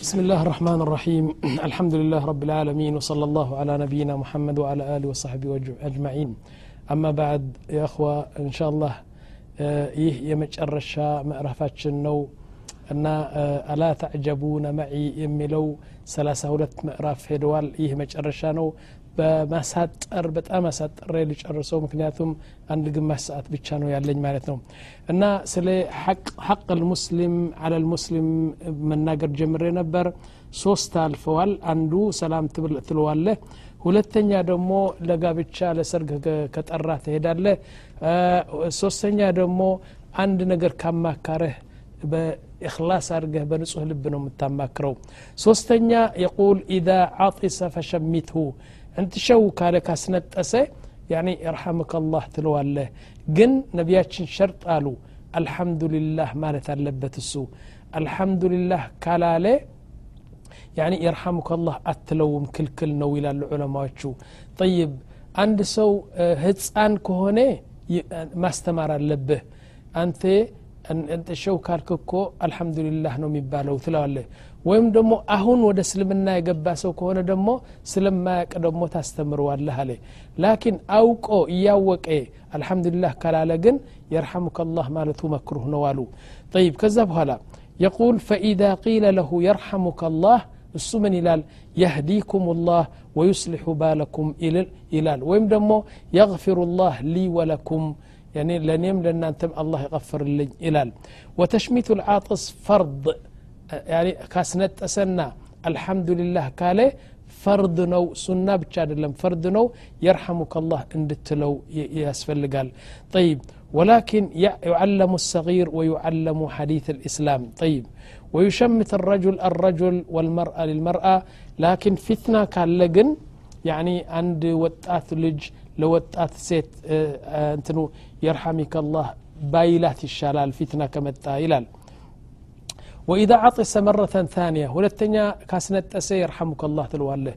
بسم الله الرحمن الرحيم الحمد لله رب العالمين وصلى الله على نبينا محمد وعلى آله وصحبه أجمعين أما بعد يا أخوة إن شاء الله ይህ የመጨረሻ ምዕራፋችን ነው እና አላ ተዕጀቡነ መዒ የሚለው ሰላሳ ሁለት ምዕራፍ ሄደዋል ይህ መጨረሻ ነው በማሳጠር በጣም አሳጠረ ልጨርሰው ምክንያቱም አንድ ግማሽ ሰዓት ብቻ ነው ያለኝ ማለት ነው። እና ስለ ሐቅ ልሙስሊም አለ ልሙስሊም መናገር ጀምሬ ነበር። ሶስት አልፈዋል። አንዱ ሰላም ትለዋለህ። ሁለተኛ ደግሞ ለጋብቻ ለሰርግ ከጠራ ትሄዳለ ሶስተኛ ደግሞ አንድ ነገር ካማካረህ በእክላስ አድርገህ በንጹህ ልብ ነው የምታማክረው። ሶስተኛ የቁል ኢዛ አጢሰ ፈሸሚትሁ እንትሸው ካለ ካስነጠሰ ያኒ እርሐምከ አላህ ትለዋለህ ግን ነቢያችን ሸርጥ አሉ አልሐምዱሊላህ ማለት አለበት እሱ አልሐምዱሊላህ ካላለ ያኒ የርሐሙከ አላህ አትለውም ክልክል ነው ይላሉ ዑለማዎቹ ጠይብ አንድ ሰው ህፃን ከሆነ ማስተማር አለብህ። አንተ እንጥሸው ካልክ እኮ አልሐምዱሊላህ ነው የሚባለው ትለዋለህ ወይም ደግሞ አሁን ወደ እስልምና የገባ ሰው ከሆነ ደግሞ ስለማያቅ ደግሞ ታስተምረዋለህ አለ ላኪን አውቆ እያወቀ አልሐምዱሊላህ ካላለ ግን የርሐሙከ ላህ ማለቱ መክሩህ ነው አሉ ጠይብ ከዛ በኋላ يقول فإذا قيل له يرحمك الله እሱ ምን ይላል የህዲኩም ላህ ወዩስሊሑ ባለኩም ይላል ወይም ደግሞ የغፊሩ ላህ ሊ ወለኩም ለእኔም ለእናንተም አላህ ይغፍርልኝ ይላል ወተሽሚቱ العاطس فرض ካስነጠሰና አልሐምዱሊላህ ካለ ፈርድ ነው ሱና ብቻ አይደለም ፈርድ ነው የርሐሙከ ላህ እንድትለው ያስፈልጋል ጠይብ ولكن يعلم الصغير ويعلم حديث الإسلام طيب ويشمت الرجل الرجل والمرأة للمرأة لكن فتنة كان لقن يعني عند وطات لج لوطات سيت انتنو يرحمك الله بايلات الشلال فتنة كمتا إلال وإذا عطس مرة ثانية ولتنيا كاسنة تسي يرحمك الله تلو الله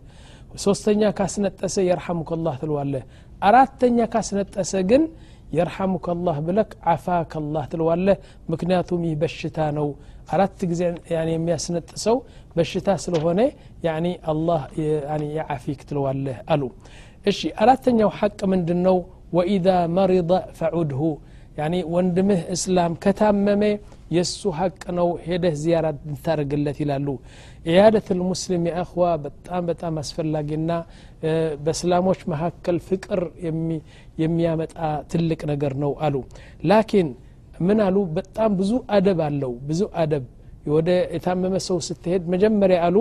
وسوستنيا كاسنة تسي يرحمك الله تلو الله أرادتنيا كاسنة تسجن يرحمك الله بلك عفاك الله تلو الله مكناتهم يبشتانو أردت يعني يا سنة تسو بشتا هنا يعني الله يعني يعافيك تلوالله. ألو. إشي أرادتنيا حق من دنو وإذا مرض فعده. ያኒ ወንድምህ እስላም ከታመመ የእሱ ሀቅ ነው ሄደህ ዚያራ እንታደርግለት ይላሉ። ኢያደት ልሙስሊም የእኽዋ በጣም በጣም አስፈላጊና በእስላሞች መካከል ፍቅር የሚያመጣ ትልቅ ነገር ነው አሉ። ላኪን ምን አሉ? በጣም ብዙ አደብ አለው። ብዙ አደብ። ወደ የታመመ ሰው ስትሄድ መጀመሪያ አሉ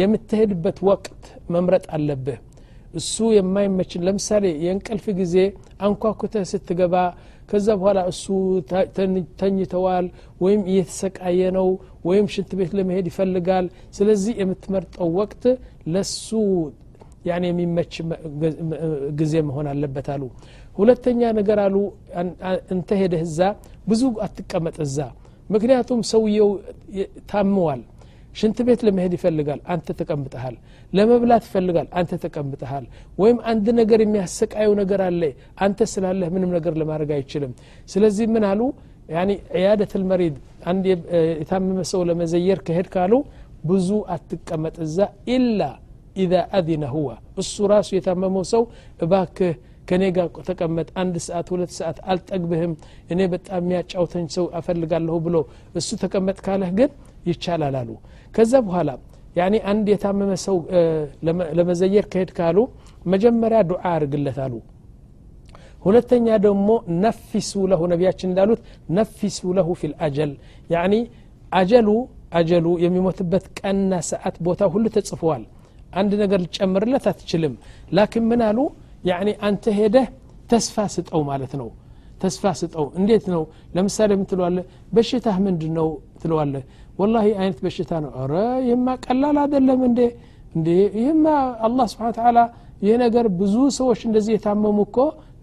የምትሄድበት ወቅት መምረጥ አለብህ እሱ የማይመችን ለምሳሌ የእንቅልፍ ጊዜ አንኳኩተህ ስትገባ ከዛ በኋላ እሱ ተኝተዋል ወይም እየተሰቃየ ነው ወይም ሽንት ቤት ለመሄድ ይፈልጋል። ስለዚህ የምትመርጠው ወቅት ለሱ ያን የሚመች ጊዜ መሆን አለበት አሉ። ሁለተኛ ነገር አሉ እንተ ሄደህ እዛ ብዙ አትቀመጥ እዛ። ምክንያቱም ሰውየው ታምዋል ሽንት ቤት ለመሄድ ይፈልጋል አንተ ተቀምጠሃል። ለመብላት ይፈልጋል አንተ ተቀምጠሃል። ወይም አንድ ነገር የሚያሰቃየው ነገር አለ አንተ ስላለህ ምንም ነገር ለማድረግ አይችልም። ስለዚህ ምን አሉ? ዕያደት ልመሪድ አንድ የታመመ ሰው ለመዘየር ከሄድ ካሉ ብዙ አትቀመጥ እዛ ኢላ ኢዛ አዚነ ሁዋ እሱ ራሱ የታመመው ሰው እባክህ ከኔ ጋር ተቀመጥ አንድ ሰዓት ሁለት ሰዓት አልጠግብህም እኔ በጣም የሚያጫውተኝ ሰው አፈልጋለሁ ብሎ እሱ ተቀመጥ ካለህ ግን ይቻላል አሉ። ከዛ በኋላ ያኒ አንድ የታመመ ሰው ለመዘየር ከሄድ ካሉ መጀመሪያ ዱዓ አድርግለት አሉ። ሁለተኛ ደግሞ ነፊሱ ለሁ ነቢያችን እንዳሉት ነፊሱ ለሁ ፊ ልአጀል ያኒ አጀሉ አጀሉ የሚሞትበት ቀንና ሰዓት ቦታ ሁሉ ተጽፈዋል። አንድ ነገር ልጨምርለት አትችልም። ላኪን ምን አሉ? ያኒ አንተ ሄደህ ተስፋ ስጠው ማለት ነው። ተስፋ ስጠው። እንዴት ነው? ለምሳሌ ምን ትለዋለ በሽታህ ምንድን ነው ትለዋለ ወላሂ አይነት በሽታ ነው። ረ ይህማ ቀላል አደለም እንዴ? እንዴ ይህማ አላህ ስብሓን ተላ ይህ ነገር ብዙ ሰዎች እንደዚህ የታመሙ እኮ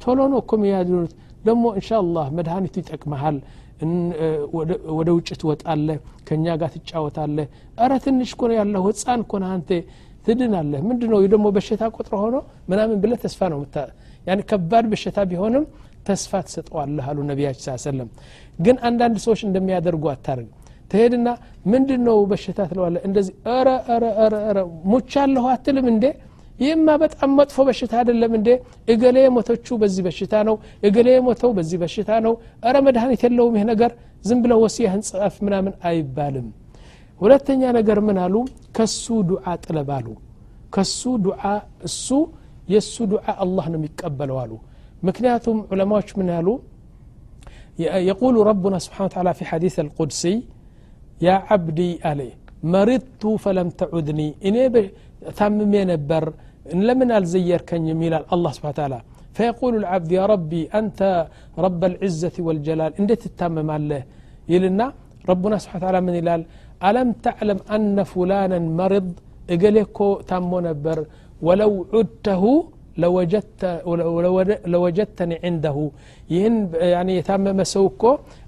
ቶሎ ነው እኮ የሚያድኑት። ደግሞ እንሻ አላህ መድኃኒቱ ይጠቅመሃል። ወደ ውጭ ትወጣለህ ከእኛ ጋር ትጫወታለህ። እረ ትንሽ ኮነ ያለሁ ህፃን ኮነ አንተ። ትድናለህ። ምንድ ነው ደግሞ በሽታ ቁጥር ሆኖ ምናምን ብለ ተስፋ ነው ያን ከባድ በሽታ ቢሆንም ተስፋ ትሰጠዋለህ አሉ ነቢያችን ስ ሰለም ግን አንዳንድ ሰዎች እንደሚያደርጉ አታርግ ትሄድና ምንድን ነው በሽታ ትለዋለ እንደዚህ ረ ሙቻለሁ አትልም እንዴ ይህማ በጣም መጥፎ በሽታ አይደለም እንዴ እገሌ የሞተችው በዚህ በሽታ ነው እገሌ የሞተው በዚህ በሽታ ነው እረ መድኃኒት የለውም ይህ ነገር ዝም ብለው ወሲያህን ጻፍ ምናምን አይባልም ሁለተኛ ነገር ምን አሉ ከሱ ዱዓ ጥለብ አሉ ከሱ ዱዓ እሱ የእሱ ዱዓ አላህ ነው የሚቀበለው አሉ ምክንያቱም ዑለማዎች ምን ያሉ يقول ربنا سبحانه وتعالى في حديث القدسي يا عبدي عليه مرضت فلم تعدني. إني تمم نبر. إن لم نال زيرك يميل الله سبحانه وتعالى. فيقول العبد يا ربي أنت رب العزة والجلال. إن تتمم الله يلنا ربنا سبحانه وتعالى من إلال ألم تعلم أن فلانا مرض؟ إقليكو تمم نبر. ولو عدته ለወጀተኒ ዕንደሁ ይህን የታመመ ሰው እኮ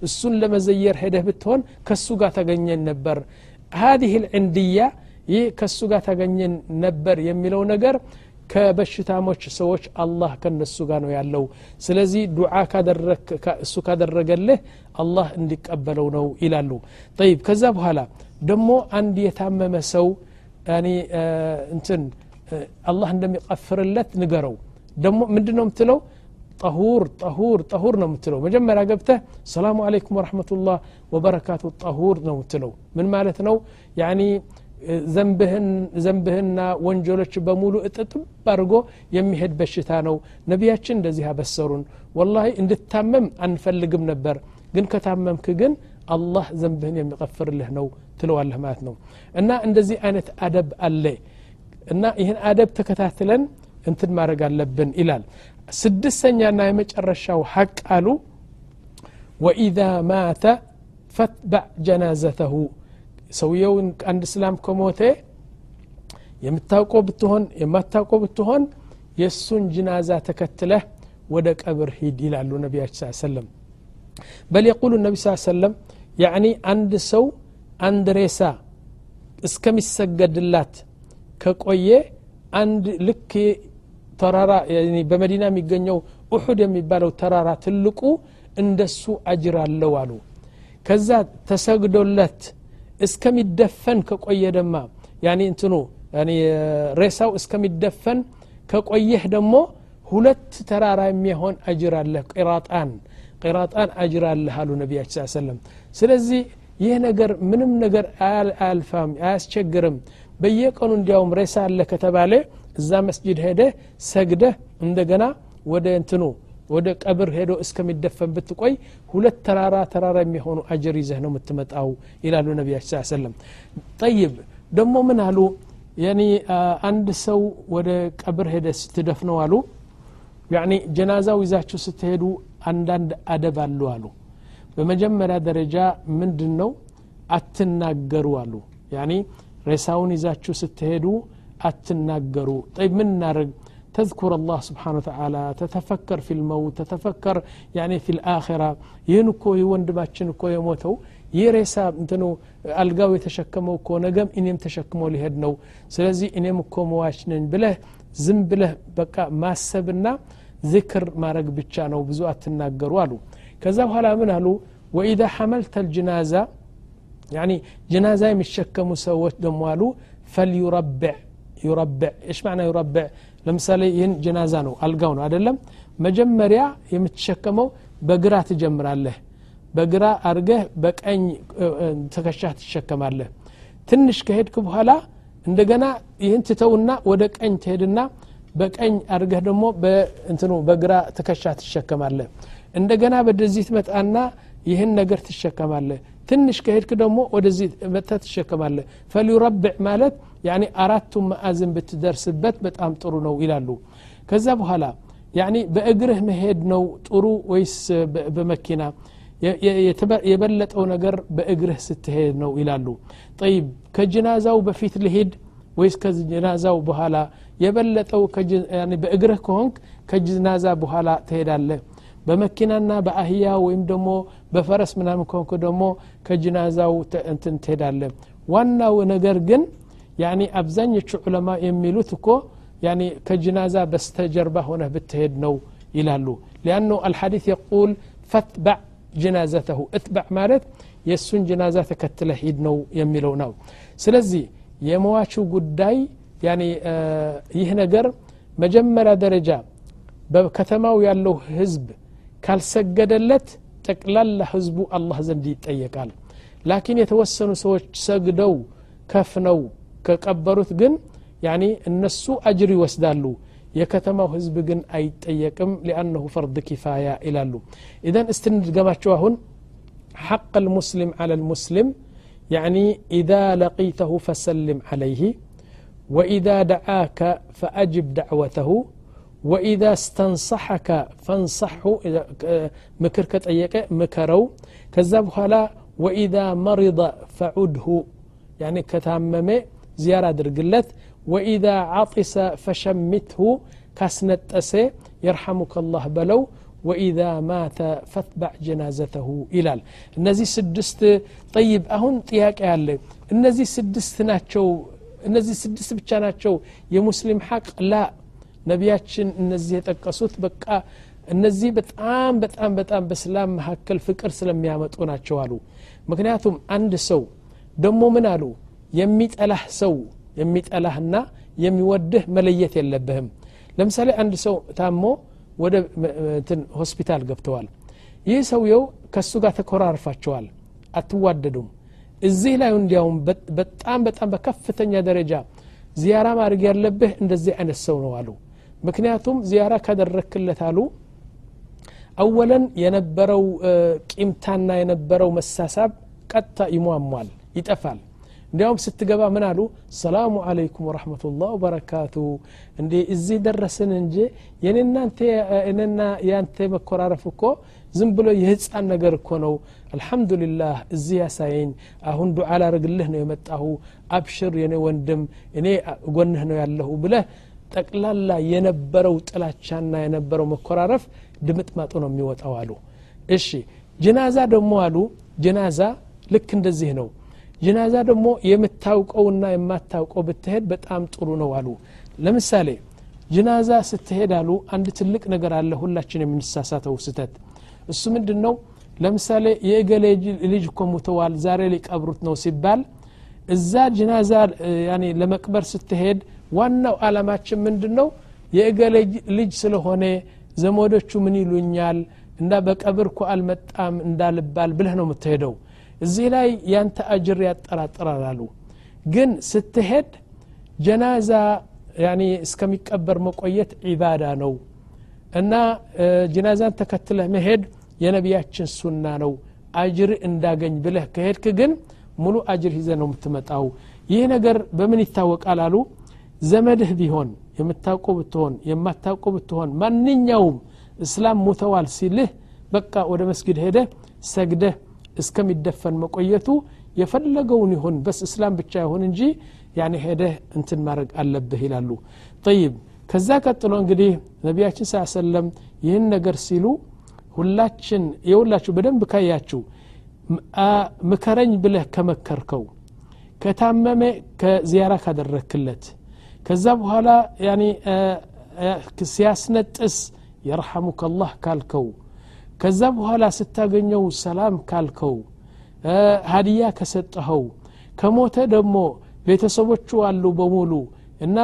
እሱን ለመዘየር ሄደህ ብትሆን ከሱ ጋር ተገኘን ነበር። ሀዚህ ልዕንድያ ይህ ከሱ ጋር ተገኘን ነበር የሚለው ነገር ከበሽታሞች ሰዎች አላህ ከነሱ ጋር ነው ያለው። ስለዚህ ዱዓ እሱ ካደረገልህ አላህ እንዲቀበለው ነው ይላሉ። ጠይብ ከዛ በኋላ ደግሞ አንድ የታመመ ሰው እንትን አላህ እንደሚቀፍርለት ንገረው ደግሞ ምንድ ነው የምትለው ጠሁር ጠሁር ጠሁር ነው የምትለው መጀመሪያ ገብተህ ሰላሙ አለይኩም ወረሕመቱላህ ወበረካቱ ጠሁር ነው የምትለው ምን ማለት ነው ያኒ ዘንብህና ወንጀሎች በሙሉ እጥጥብ አድርጎ የሚሄድ በሽታ ነው ነቢያችን እንደዚህ አበሰሩን ወላሂ እንድታመም አንፈልግም ነበር ግን ከታመምክ ግን አላህ ዘንብህን የሚቀፍርልህ ነው ትለዋለህ ማለት ነው እና እንደዚህ አይነት አደብ አለ እና ይህን አደብ ተከታትለን እንትን ማድረግ አለብን ይላል። ስድስተኛና የመጨረሻው ሐቅ አሉ ወኢዛ ማተ ፈትባዕ ጀናዘተሁ። ሰውየውን አንድ እስላም ከሞተ የምታውቀው ብትሆን የማታውቀው ብትሆን የእሱን ጅናዛ ተከትለህ ወደ ቀብር ሂድ ይላሉ ነቢያችን ስ ሰለም። በል የቁሉ ነቢ ስ ሰለም ያዕኒ አንድ ሰው አንድ ሬሳ እስከሚሰገድላት ከቆየ አንድ ልክ ተራራ በመዲና የሚገኘው ኡሑድ የሚባለው ተራራ ትልቁ እንደሱ አጅር አለው አሉ። ከዛ ተሰግዶለት እስከሚደፈን ከቆየ ደማ ያኒ እንትኑ ሬሳው እስከሚደፈን ከቆየህ ደግሞ ሁለት ተራራ የሚሆን አጅር አለህ ቂራጣን ቂራጣን አጅር አለህ አሉ ነቢያችን ሰለም ስለዚህ ይህ ነገር ምንም ነገር አያልፋም አያስቸግርም በየቀኑ እንዲያውም ሬሳ አለ ከተባለ እዛ መስጅድ ሄደህ ሰግደህ እንደገና ወደ እንትኑ ወደ ቀብር ሄዶ እስከሚደፈን ብትቆይ ሁለት ተራራ ተራራ የሚሆኑ አጅር ይዘህ ነው የምትመጣው ይላሉ ነቢያችን ሰለም ጠይብ ደግሞ ምን አሉ? ያኒ አንድ ሰው ወደ ቀብር ሄደ ስትደፍነው አሉ። ያኒ ጀናዛው ይዛችሁ ስትሄዱ አንዳንድ አደብ አሉ አሉ። በመጀመሪያ ደረጃ ምንድን ነው አትናገሩ አሉ። ያኒ ሬሳውን ይዛችሁ ስትሄዱ አትናገሩ። ጠይብ ምን እናደርግ تذكر الله سبحانه وتعالى تتفكر في الموت تتفكر يعني في الآخرة ينكو يوند ما تشنكو يموتو يريسا انتنو ألقاو يتشكمو كو نقم إنيم تشكمو لهدنو سلزي إنيم كو مواشنن بله زم بله بقى ما سبنا ذكر ما رق بيتشانو بزوات النقر كذا هلا من وإذا حملت الجنازة ያኒ ጅናዛ የሚሸከሙ ሰዎች ደሞ አሉ ፈልዩረብዕ ዩረብዕ እሽ ማዕና ዩረብዕ ለምሳሌ ይህን ጀናዛ ነው አልጋው ነው አይደለም? መጀመሪያ የምትሸከመው በግራ ትጀምራለህ በግራ አርገህ በቀኝ ትከሻ ትሸከማለህ። ትንሽ ከሄድክ በኋላ እንደገና ይህን ትተውና ወደ ቀኝ ትሄድና በቀኝ አድርገህ ደግሞ በእንትኑ በግራ ትከሻ ትሸከማለህ። እንደገና ወደዚህ ትመጣና ይህን ነገር ትሸከማለህ ትንሽ ከሄድክ ደግሞ ወደዚህ መጥተ ትሸከማለህ። ፈሊረብዕ ማለት ያኒ አራቱም ማዕዝን ብትደርስበት በጣም ጥሩ ነው ይላሉ። ከዛ በኋላ ያኒ በእግርህ መሄድ ነው ጥሩ ወይስ በመኪና? የበለጠው ነገር በእግርህ ስትሄድ ነው ይላሉ። ጠይብ ከጅናዛው በፊት ልሂድ ወይስ ከጅናዛው በኋላ? የበለጠው በእግርህ ከሆንክ ከጅናዛ በኋላ ትሄዳለህ በመኪናና በአህያ ወይም ደግሞ በፈረስ ምናምን ከሆንክ ደግሞ ከጅናዛው እንትን ትሄዳለህ። ዋናው ነገር ግን ያኒ አብዛኞቹ ዑለማ የሚሉት እኮ ያኒ ከጅናዛ በስተጀርባ ሆነህ ብትሄድ ነው ይላሉ። ሊአኑ አልሐዲት የቁል ፈትባዕ ጅናዘተሁ። እትባዕ ማለት የእሱን ጅናዛ ተከትለ ሂድ ነው የሚለው ነው። ስለዚህ የመዋቹ ጉዳይ ያኒ ይህ ነገር መጀመሪያ ደረጃ በከተማው ያለው ህዝብ ካልሰገደለት ጠቅላላ ህዝቡ አላህ ዘንድ ይጠየቃል ላኪን የተወሰኑ ሰዎች ሰግደው ከፍነው ከቀበሩት ግን ያኒ እነሱ አጅር ይወስዳሉ የከተማው ህዝብ ግን አይጠየቅም ሊአነሁ ፈርድ ኪፋያ ይላሉ ኢዘን እስቲ እንድገማቸው አሁን حق المسلم على المسلم يعني إذا لقيته فسلم عليه وإذا دعاك فأجب دعوته وإذا استنصحك فانصحه مكر كتأيك مكرو كذب هلا وإذا مرض فعده يعني كتامم زيارة درقلت وإذا عطس فشمته كاسنتأس يرحمك الله بلو وإذا مات فاتبع جنازته ይላል እነዚህ ስድስት ጠይብ አሁን ጥያቄ አለ እነዚህ ስድስት ናቸው እነዚህ ስድስት ብቻ ናቸው የሙስሊም ሐቅ ላ ነቢያችን እነዚህ የጠቀሱት በቃ እነዚህ በጣም በጣም በጣም በእስላም መካከል ፍቅር ስለሚያመጡ ናቸው አሉ። ምክንያቱም አንድ ሰው ደሞ ምን አሉ? የሚጠላህ ሰው የሚጠላህና የሚወድህ መለየት የለብህም። ለምሳሌ አንድ ሰው ታሞ ወደ ሆስፒታል ገብተዋል። ይህ ሰውየው ከእሱ ጋር ተኮራርፋቸዋል። አትዋደዱም። እዚህ ላይ እንዲያውም በጣም በጣም በከፍተኛ ደረጃ ዚያራ ማድረግ ያለብህ እንደዚህ አይነት ሰው ነው አሉ ምክንያቱም ዚያራ ካደረክለት አሉ አወለን የነበረው ቂምታና የነበረው መሳሳብ ቀጥታ ይሟሟል ይጠፋል። እንዲያውም ስትገባ ምን አሉ? ሰላሙ አለይኩም ወረሕመቱላህ ወበረካቱ። እንዴ እዚህ ደረስን እንጂ የኔና ያንተ መኮራረፍ እኮ ዝም ብሎ የህፃን ነገር እኮ ነው። አልሐምዱሊላህ እዚህ ያሳየኝ። አሁን ዱዓ ላረግልህ ነው የመጣሁ። አብሽር የኔ ወንድም እኔ ጎንህ ነው ያለሁ ብለህ ጠቅላላ የነበረው ጥላቻና የነበረው መኮራረፍ ድምጥማጡ ነው የሚወጣው አሉ። እሺ ጅናዛ ደግሞ አሉ ጅናዛ ልክ እንደዚህ ነው። ጅናዛ ደግሞ የምታውቀውና የማታውቀው ብትሄድ በጣም ጥሩ ነው አሉ። ለምሳሌ ጅናዛ ስትሄድ አሉ አንድ ትልቅ ነገር አለ ሁላችን የምንሳሳተው ስተት እሱ ምንድን ነው ለምሳሌ የእገሌ ልጅ እኮ ሙተዋል ዛሬ ሊቀብሩት ነው ሲባል እዛ ጅናዛ ለመቅበር ስትሄድ ዋናው አላማችን ምንድን ነው የእገሌ ልጅ ስለሆነ ዘመዶቹ ምን ይሉኛል? እና በቀብር እኮ አልመጣም እንዳልባል ብለህ ነው የምትሄደው። እዚህ ላይ ያንተ አጅር ያጠራጥራል አሉ። ግን ስትሄድ ጀናዛ እስከሚቀበር መቆየት ዒባዳ ነው። እና ጀናዛን ተከትለህ መሄድ የነቢያችን ሱና ነው። አጅር እንዳገኝ ብለህ ከሄድክ ግን ሙሉ አጅር ይዘ ነው የምትመጣው። ይህ ነገር በምን ይታወቃል አሉ ዘመድህ ቢሆን የምታውቀው ብትሆን የማታውቀው ብትሆን ማንኛውም እስላም ሙተዋል ሲልህ በቃ ወደ መስጊድ ሄደህ ሰግደህ እስከሚደፈን መቆየቱ የፈለገውን ይሁን በስ እስላም ብቻ ይሁን እንጂ ያኔ ሄደህ እንትን ማድረግ አለብህ ይላሉ። ጠይብ ከዛ ቀጥሎ እንግዲህ ነቢያችን ስ ሰለም ይህን ነገር ሲሉ ሁላችን የሁላችሁ በደንብ ካያችሁ ምከረኝ ብለህ ከመከርከው ከታመመ ከዚያራ ካደረክለት ከዛ በኋላ ሲያስነጥስ የርሐሙከ ላህ ካልከው ከዛ በኋላ ስታገኘው ሰላም ካልከው ሀዲያ ከሰጠኸው ከሞተ ደግሞ ቤተሰቦቹ አሉ በሙሉ እና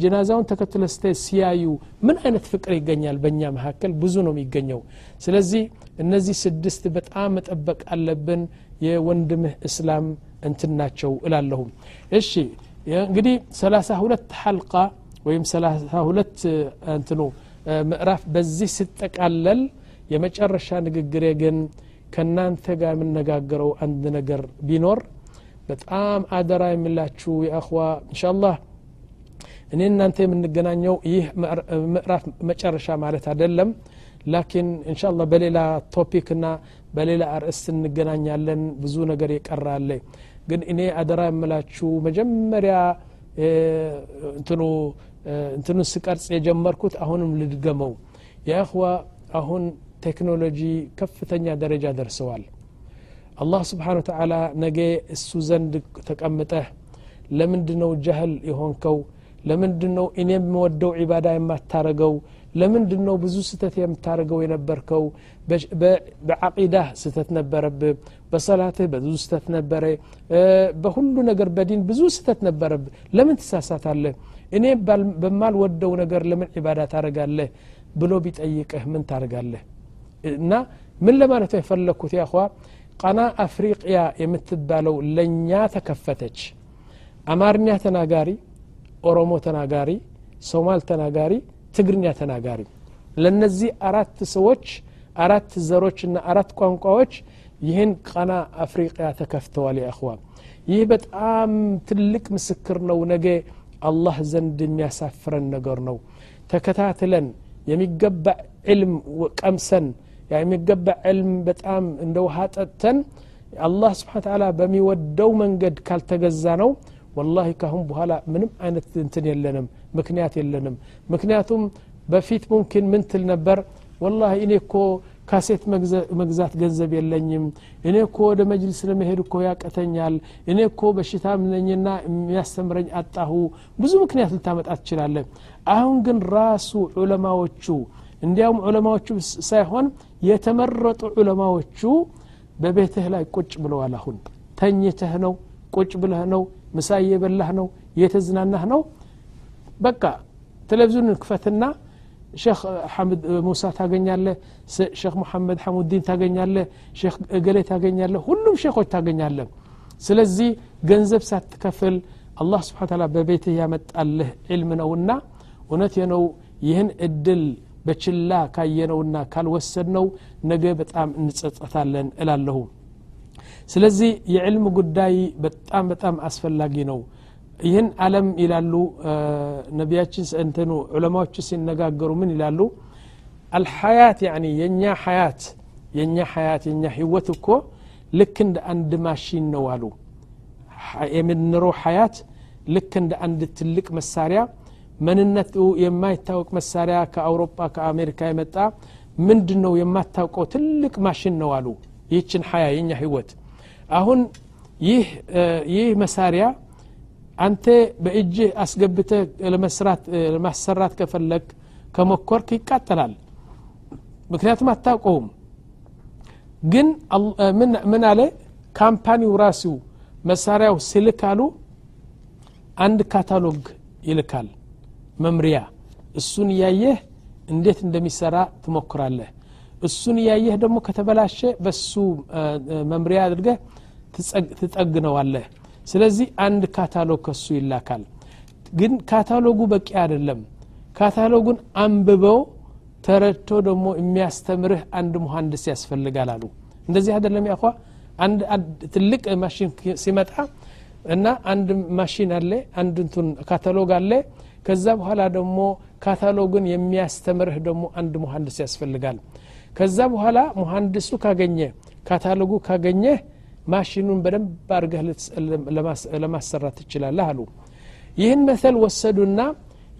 ጀናዛውን ተከትለ ስተ ሲያዩ ምን አይነት ፍቅር ይገኛል በእኛ መካከል? ብዙ ነው የሚገኘው። ስለዚህ እነዚህ ስድስት በጣም መጠበቅ አለብን። የወንድምህ እስላም እንትን ናቸው እላለሁም። እሺ እንግዲህ ሰላሳ ሁለት ሐልቃ ወይም ሰላሳ ሁለት እንትኑ ምዕራፍ በዚህ ስጠቃለል የመጨረሻ ንግግሬ ግን ከእናንተ ጋር የምነጋገረው አንድ ነገር ቢኖር በጣም አደራ የሚላችሁ የአኽዋ እንሻላህ እኔ እናንተ የምንገናኘው ይህ ምዕራፍ መጨረሻ ማለት አይደለም። ላኪን እንሻላ በሌላ ቶፒክ ና በሌላ አርእስት እንገናኛለን። ብዙ ነገር አለ ግን እኔ አደራ የምላችሁ መጀመሪያ እንትኑ እንትኑን ስቀርጽ የጀመርኩት አሁንም ልድገመው። የእኽዋ አሁን ቴክኖሎጂ ከፍተኛ ደረጃ ደርሰዋል። አላህ ስብሓን ተዓላ ነገ እሱ ዘንድ ተቀምጠህ ለምንድ ነው ጃህል የሆንከው? ለምንድ ነው እኔ የምወደው ዒባዳ የማታረገው ለምንድን ነው ብዙ ስተት የምታደርገው የነበርከው? በዓቂዳህ ስተት ነበረብህ በሰላትህ ብዙ ስተት ነበረ በሁሉ ነገር በዲን ብዙ ስተት ነበረብህ። ለምን ትሳሳታለህ? እኔ በማልወደው ነገር ለምን ዒባዳ ታደረጋለህ ብሎ ቢጠይቅህ ምን ታደርጋለህ? እና ምን ለማለት ነው የፈለግኩት? ያኳ ቀና አፍሪቅያ የምትባለው ለእኛ ተከፈተች። አማርኛ ተናጋሪ ኦሮሞ ተናጋሪ ሶማል ተናጋሪ ትግርኛ ተናጋሪ። ለነዚህ አራት ሰዎች አራት ዘሮችና አራት ቋንቋዎች ይህን ቀና አፍሪቅያ ተከፍተዋል የእኽዋ ይህ በጣም ትልቅ ምስክር ነው። ነገ አላህ ዘንድ የሚያሳፍረን ነገር ነው። ተከታትለን የሚገባ ዕልም ቀምሰን የሚገባ ዕልም በጣም እንደ ውሃ ጠጥተን አላህ ስብሓን ተዓላ በሚወደው መንገድ ካልተገዛ ነው ወላሂ ካሁን በኋላ ምንም አይነት እንትን የለንም ምክንያት የለንም። ምክንያቱም በፊት ሙምኪን ምን ትል ነበር? ወላሂ እኔ እኮ ካሴት መግዛት ገንዘብ የለኝም። እኔ እኮ ወደ መጅልስ ለመሄድ እኮ ያቀተኛል እኔ እኮ በሽታም ነኝና የሚያስተምረኝ አጣሁ። ብዙ ምክንያት ልታመጣ ትችላለን አሁን ግን ራሱ ዑለማዎቹ እንዲያውም ዑለማዎቹ ሳይሆን የተመረጡ ዑለማዎቹ በቤትህ ላይ ቁጭ ብለዋል። አሁን ተኝተህ ነው? ቁጭ ብለህ ነው? ምሳ እየበላህ ነው? እየተዝናናህ ነው በቃ ቴሌቪዥን ክፈትና ሼክ ሐምድ ሙሳ ታገኛለህ ሼክ ሙሐመድ ሐሙዲን ታገኛለህ ሼክ እገሌ ታገኛለህ ሁሉም ሼኮች ታገኛለህ። ስለዚህ ገንዘብ ሳትከፍል አላህ ስብሓን ታላ በቤትህ ያመጣልህ ዕልም ነውና እውነት ነው ይህን እድል በችላ ካየነውና ካልወሰድነው ነገ በጣም እንጸጸታለን እላለሁ። ስለዚህ የዕልም ጉዳይ በጣም በጣም አስፈላጊ ነው ይህን አለም ይላሉ ነቢያችን እንትኑ ዑለማዎቹ ሲነጋገሩ ምን ይላሉ? አልሐያት ያኒ የእኛ ሐያት የእኛ ሐያት የእኛ ህይወት እኮ ልክ እንደ አንድ ማሽን ነው አሉ። የምንኖረው ሐያት ልክ እንደ አንድ ትልቅ መሳሪያ ምንነቱ የማይታወቅ መሳሪያ ከአውሮፓ ከአሜሪካ የመጣ ምንድን ነው የማታውቀው ትልቅ ማሽን ነው አሉ። ይህችን ሀያ የኛ ህይወት አሁን ይህ መሳሪያ አንተ በእጅህ አስገብተህ ለማሰራት ከፈለግ ከሞከርክ ይቃጠላል። ምክንያቱም አታውቀውም። ግን ምን አለ? company ው ራሱ መሳሪያው አሉ አንድ ካታሎግ ይልካል መምሪያ። እሱን እያየህ እንዴት እንደሚሰራ ትሞክራለህ። እሱን እያየህ ደግሞ ከተበላሸ በሱ መምሪያ አድርገህ ትጠግነዋለህ ስለዚህ አንድ ካታሎግ ከሱ ይላካል። ግን ካታሎጉ በቂ አይደለም። ካታሎጉን አንብበው ተረድቶ ደግሞ የሚያስተምርህ አንድ መሀንድስ ያስፈልጋል አሉ። እንደዚህ አይደለም يا إخوة አንድ ትልቅ ማሽን ሲመጣ እና አንድ ማሽን አለ አንድ እንትን ካታሎግ አለ። ከዛ በኋላ ደግሞ ካታሎግን የሚያስተምርህ ደግሞ አንድ መሀንድስ ያስፈልጋል። ከዛ በኋላ መሀንድሱ ካገኘ ካታሎጉ ካገኘ ማሽኑን በደንብ አድርገህ ለማሰራት ትችላለህ አሉ። ይህን መሰል ወሰዱና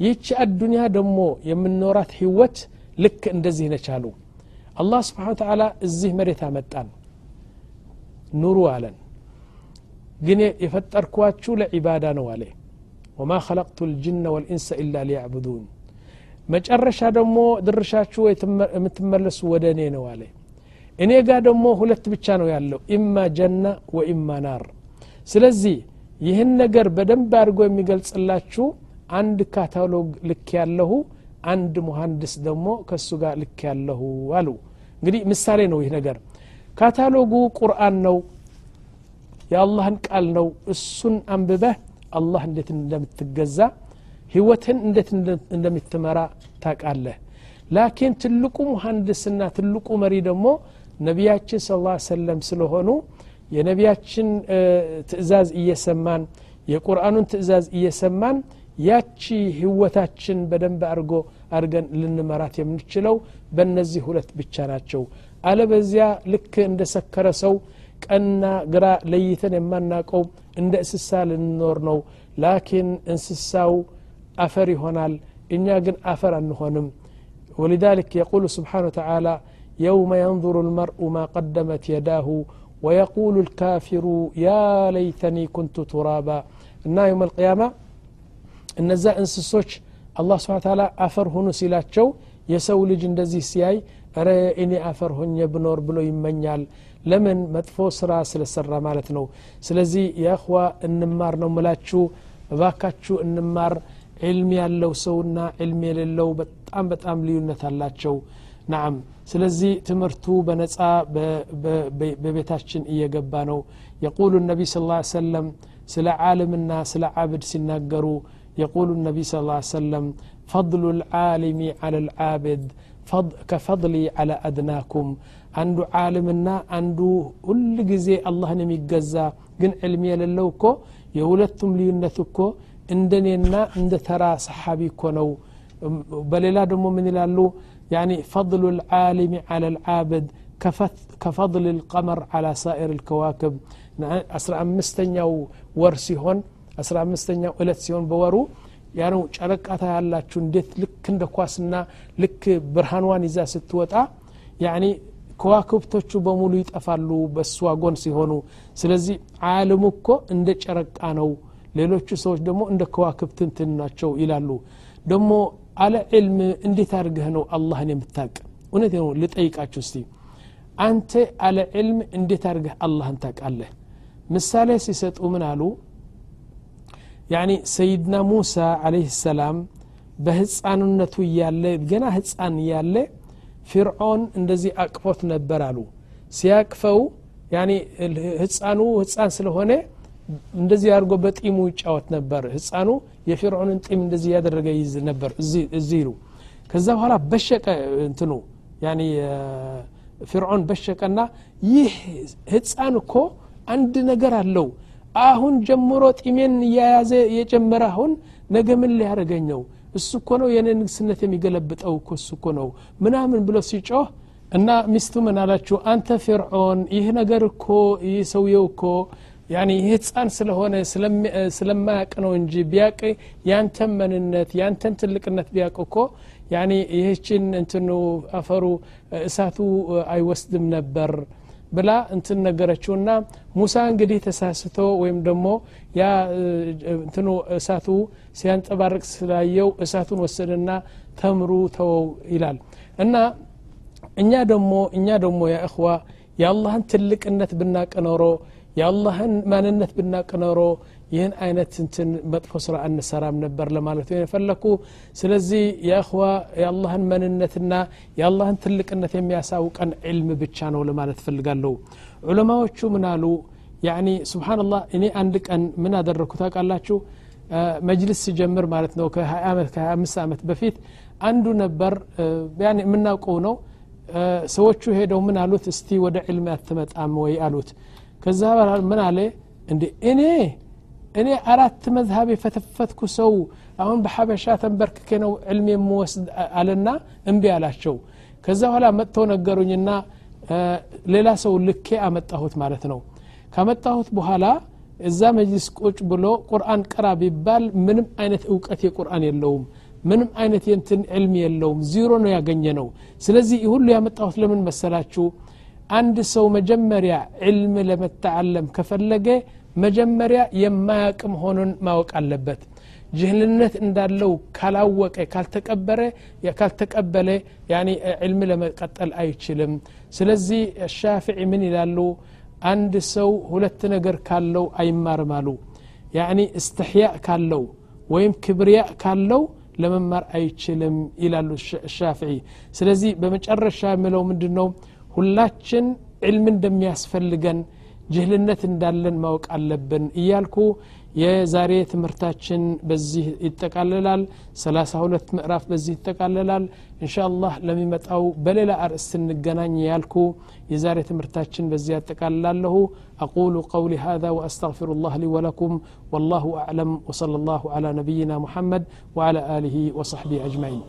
ይህች አዱኒያ ደግሞ የምንኖራት ህይወት ልክ እንደዚህ ነች አሉ። አላህ ስብሓን ተዓላ እዚህ መሬት አመጣን። ኑሩ አለን። ግን የፈጠርኳችሁ ለዒባዳ ነው አለ። ወማ ኸለቅቱ ልጅነ ወልኢንሰ ኢላ ሊያዕቡዱን። መጨረሻ ደግሞ ድርሻችሁ የምትመለሱ ወደ እኔ ነው አለ እኔ ጋር ደግሞ ሁለት ብቻ ነው ያለው ኢማ ጀና وإما نار። ስለዚህ ይህን ነገር በደንብ አድርጎ የሚገልጽላችሁ አንድ ካታሎግ ልኬያለሁ አንድ ሙሀንድስ ደግሞ ከእሱ ጋር ልኬያለሁ አሉ። እንግዲህ ምሳሌ ነው ይህ ነገር። ካታሎጉ ቁርአን ነው የአላህን ቃል ነው። እሱን አንብበህ አላህ እንዴት እንደምትገዛ ህይወትን እንዴት እንደምትመራ ታቃለህ لكن ትልቁ ሙሀንድስና ትልቁ መሪ ደግሞ ነቢያችን ስለ ላ ሰለም ስለሆኑ የነቢያችን ትእዛዝ እየሰማን የቁርአኑን ትእዛዝ እየሰማን ያቺ ህይወታችን በደንብ አድርጎ አድርገን ልንመራት የምንችለው በእነዚህ ሁለት ብቻ ናቸው አለበዚያ ልክ እንደ ሰከረ ሰው ቀና ግራ ለይተን የማናቀው እንደ እንስሳ ልንኖር ነው ላኪን እንስሳው አፈር ይሆናል እኛ ግን አፈር አንሆንም ولذلك يقول سبحانه وتعالى يوم ينظر المرء ما قدمت يداه ويقول الكافر يا ليتني كنت ترابا እና يوم القيامة እነዛ እንስሶች አላህ ስብን ታላ አፈር ሁኑ ሲላቸው የሰው ልጅ እንደዚህ ሲያይ ረ እኔ አፈር ሆኜ ብኖር ብሎ ይመኛል ለምን መጥፎ ስራ ስለሰራ ማለት ነው ስለዚህ የእኽዋ እንማር ነው ምላችሁ እባካችሁ እንማር ዕልም ያለው ሰውና ዕልም የሌለው በጣም በጣም ልዩነት አላቸው ናም ስለዚህ ትምህርቱ በነፃ በቤታችን እየገባ ነው የቁሉ ነቢ ስ ሰለም ስለ ዓለምና ስለ ዓብድ ሲናገሩ የቁሉ ነቢ ስ ሰለም ፈضሉ ልዓሊሚ አላ ልዓብድ ከፈضሊ አላ አድናኩም አንዱ ዓለምና አንዱ ሁል ጊዜ አላህን የሚገዛ ግን ዕልም የሌለው እኮ የሁለቱም ልዩነት እኮ እንደኔና እንደ ተራ ሰሓቢ እኮ ነው በሌላ ደግሞ ምን ይላሉ يعني فضل العالم على العابد كفضل القمر على سائر الكواكب أسرع أمستنياو ور ሲሆን አስራ አምስተኛው እለት ሲሆን በወሩ ያነው ጨረቃታ ያላችሁ እንዴት ልክ እንደ ኳስና ልክ ብርሃንዋን ይዛ ስትወጣ ያኒ ከዋክብቶቹ በሙሉ ይጠፋሉ በእሷ ጎን ሲሆኑ ስለዚህ አልሙ እኮ እንደ ጨረቃ ነው ሌሎቹ ሰዎች ደግሞ እንደ ከዋክብት እንትን ናቸው ይላሉ ደግሞ አለ ዕልም እንዴት አድርገህ ነው አላህን የምታቅ እውነት ነው ልጠይቃችሁ እስቲ። አንተ አለ ዕልም እንዴት አድርገህ አላህን ታቃለህ ምሳሌ ሲሰጡ ምን አሉ? ያኒ ሰይድና ሙሳ አለህ ሰላም በህፃንነቱ እያለ ገና ህፃን እያለ ፊርዖን እንደዚህ አቅፎት ነበር አሉ። ሲያቅፈው ያኒ ህፃኑ ህፃን ስለሆነ እንደዚህ አድርጎ በጢሙ ይጫወት ነበር። ህፃኑ የፊርዖንን ጢም እንደዚህ ያደረገ ይዝ ነበር። እዚህ ይሉ። ከዛ በኋላ በሸቀ እንትኑ ያኒ ፊርዖን በሸቀና ይህ ህፃን እኮ አንድ ነገር አለው። አሁን ጀምሮ ጢሜን እያያዘ የጀመረ አሁን ነገ ምን ሊያደረገኝ ነው? እሱ እኮ ነው የኔ ንግስነት የሚገለብጠው እኮ እሱ እኮ ነው ምናምን ብሎ ሲጮህ እና ሚስቱ ምን አላችሁ? አንተ ፊርዖን ይህ ነገር እኮ ይህ ሰውየው እኮ ያኒ ይህ ህፃን ስለሆነ ስለማያቅ ነው እንጂ ቢያቅ ያንተን መንነት ያንተን ትልቅነት ቢያቅ እኮ ያኒ ይህችን እንትኑ አፈሩ እሳቱ አይወስድም ነበር ብላ እንትን ነገረችውና ሙሳ እንግዲህ ተሳስቶ ወይም ደግሞ ያ እንትኑ እሳቱ ሲያንጸባርቅ ስላየው እሳቱን ወሰደና ተምሩ ተወው ይላል። እና እኛ ደግሞ እኛ ደግሞ ያ እኽዋ የአላህን ትልቅነት ብናቅ ኖሮ የአላህን ማንነት ብናቅ ኖሮ ይህን አይነት እንትን መጥፎ ስራ አንሰራም ነበር ለማለት የፈለኩ። ስለዚህ የእኽዋ የአላህን መንነትና የአላህን ትልቅነት የሚያሳውቀን ዕልም ብቻ ነው ለማለት ፈልጋለሁ ዑለማዎቹ ምን ያኒ ስብሓንላህ እኔ አንድ ቀን ምን አደረግኩ ታውቃላችሁ? መጅልስ ሲጀምር ማለት ነው ከ20 ዓመት ከ25 ዓመት በፊት አንዱ ነበር። የምናውቀው ነው። ሰዎቹ ሄደው ምን አሉት? እስቲ ወደ ዕልም አትመጣም ወይ አሉት ከዛ ምን አለ? እንዴ እኔ እኔ አራት መዝሀብ የፈተፈትኩ ሰው አሁን በሐበሻ ተንበርክኬ ነው ዕልም የምወስድ አለና እምቢ አላቸው። ከዛ በኋላ መጥተው ነገሩኝና ሌላ ሰው ልኬ አመጣሁት ማለት ነው። ካመጣሁት በኋላ እዛ መጅሊስ ቁጭ ብሎ ቁርአን ቀራ ቢባል ምንም አይነት እውቀት የቁርአን የለውም። ምንም አይነት የንትን ዕልም የለውም። ዚሮ ነው ያገኘ ነው ስለዚህ ሁሉ ያመጣሁት ለምን መሰላችሁ አንድ ሰው መጀመሪያ ዕልም ለመተዓለም ከፈለገ መጀመሪያ የማያቅ መሆኑን ማወቅ አለበት። ጅህልነት እንዳለው ካላወቀ ካልተቀበረ ካልተቀበለ ያኒ ዕልም ለመቀጠል አይችልም። ስለዚህ ሻፍዒ ምን ይላሉ? አንድ ሰው ሁለት ነገር ካለው አይማርም አሉ። ያኒ እስትሕያእ ካለው ወይም ክብርያ ካለው ለመማር አይችልም ይላሉ ሻፍዒ ስለዚህ በመጨረሻ የምለው ምንድን ነው ሁላችን ዕልም እንደሚያስፈልገን ጅህልነት እንዳለን ማወቅ አለብን እያልኩ የዛሬ ትምህርታችን በዚህ ይጠቃልላል ሰላሳ ሁለት ምዕራፍ በዚህ ይጠቃልላል እንሻ አላህ ለሚመጣው በሌላ አርእስት እንገናኝ ያልኩ የዛሬ ትምህርታችን በዚህ ያጠቃልላለሁ أقول قولي هذا وأستغفر الله لي ولكم والله أعلم وصلى الله على نبينا محمد وعلى آله وصحبه أجمعين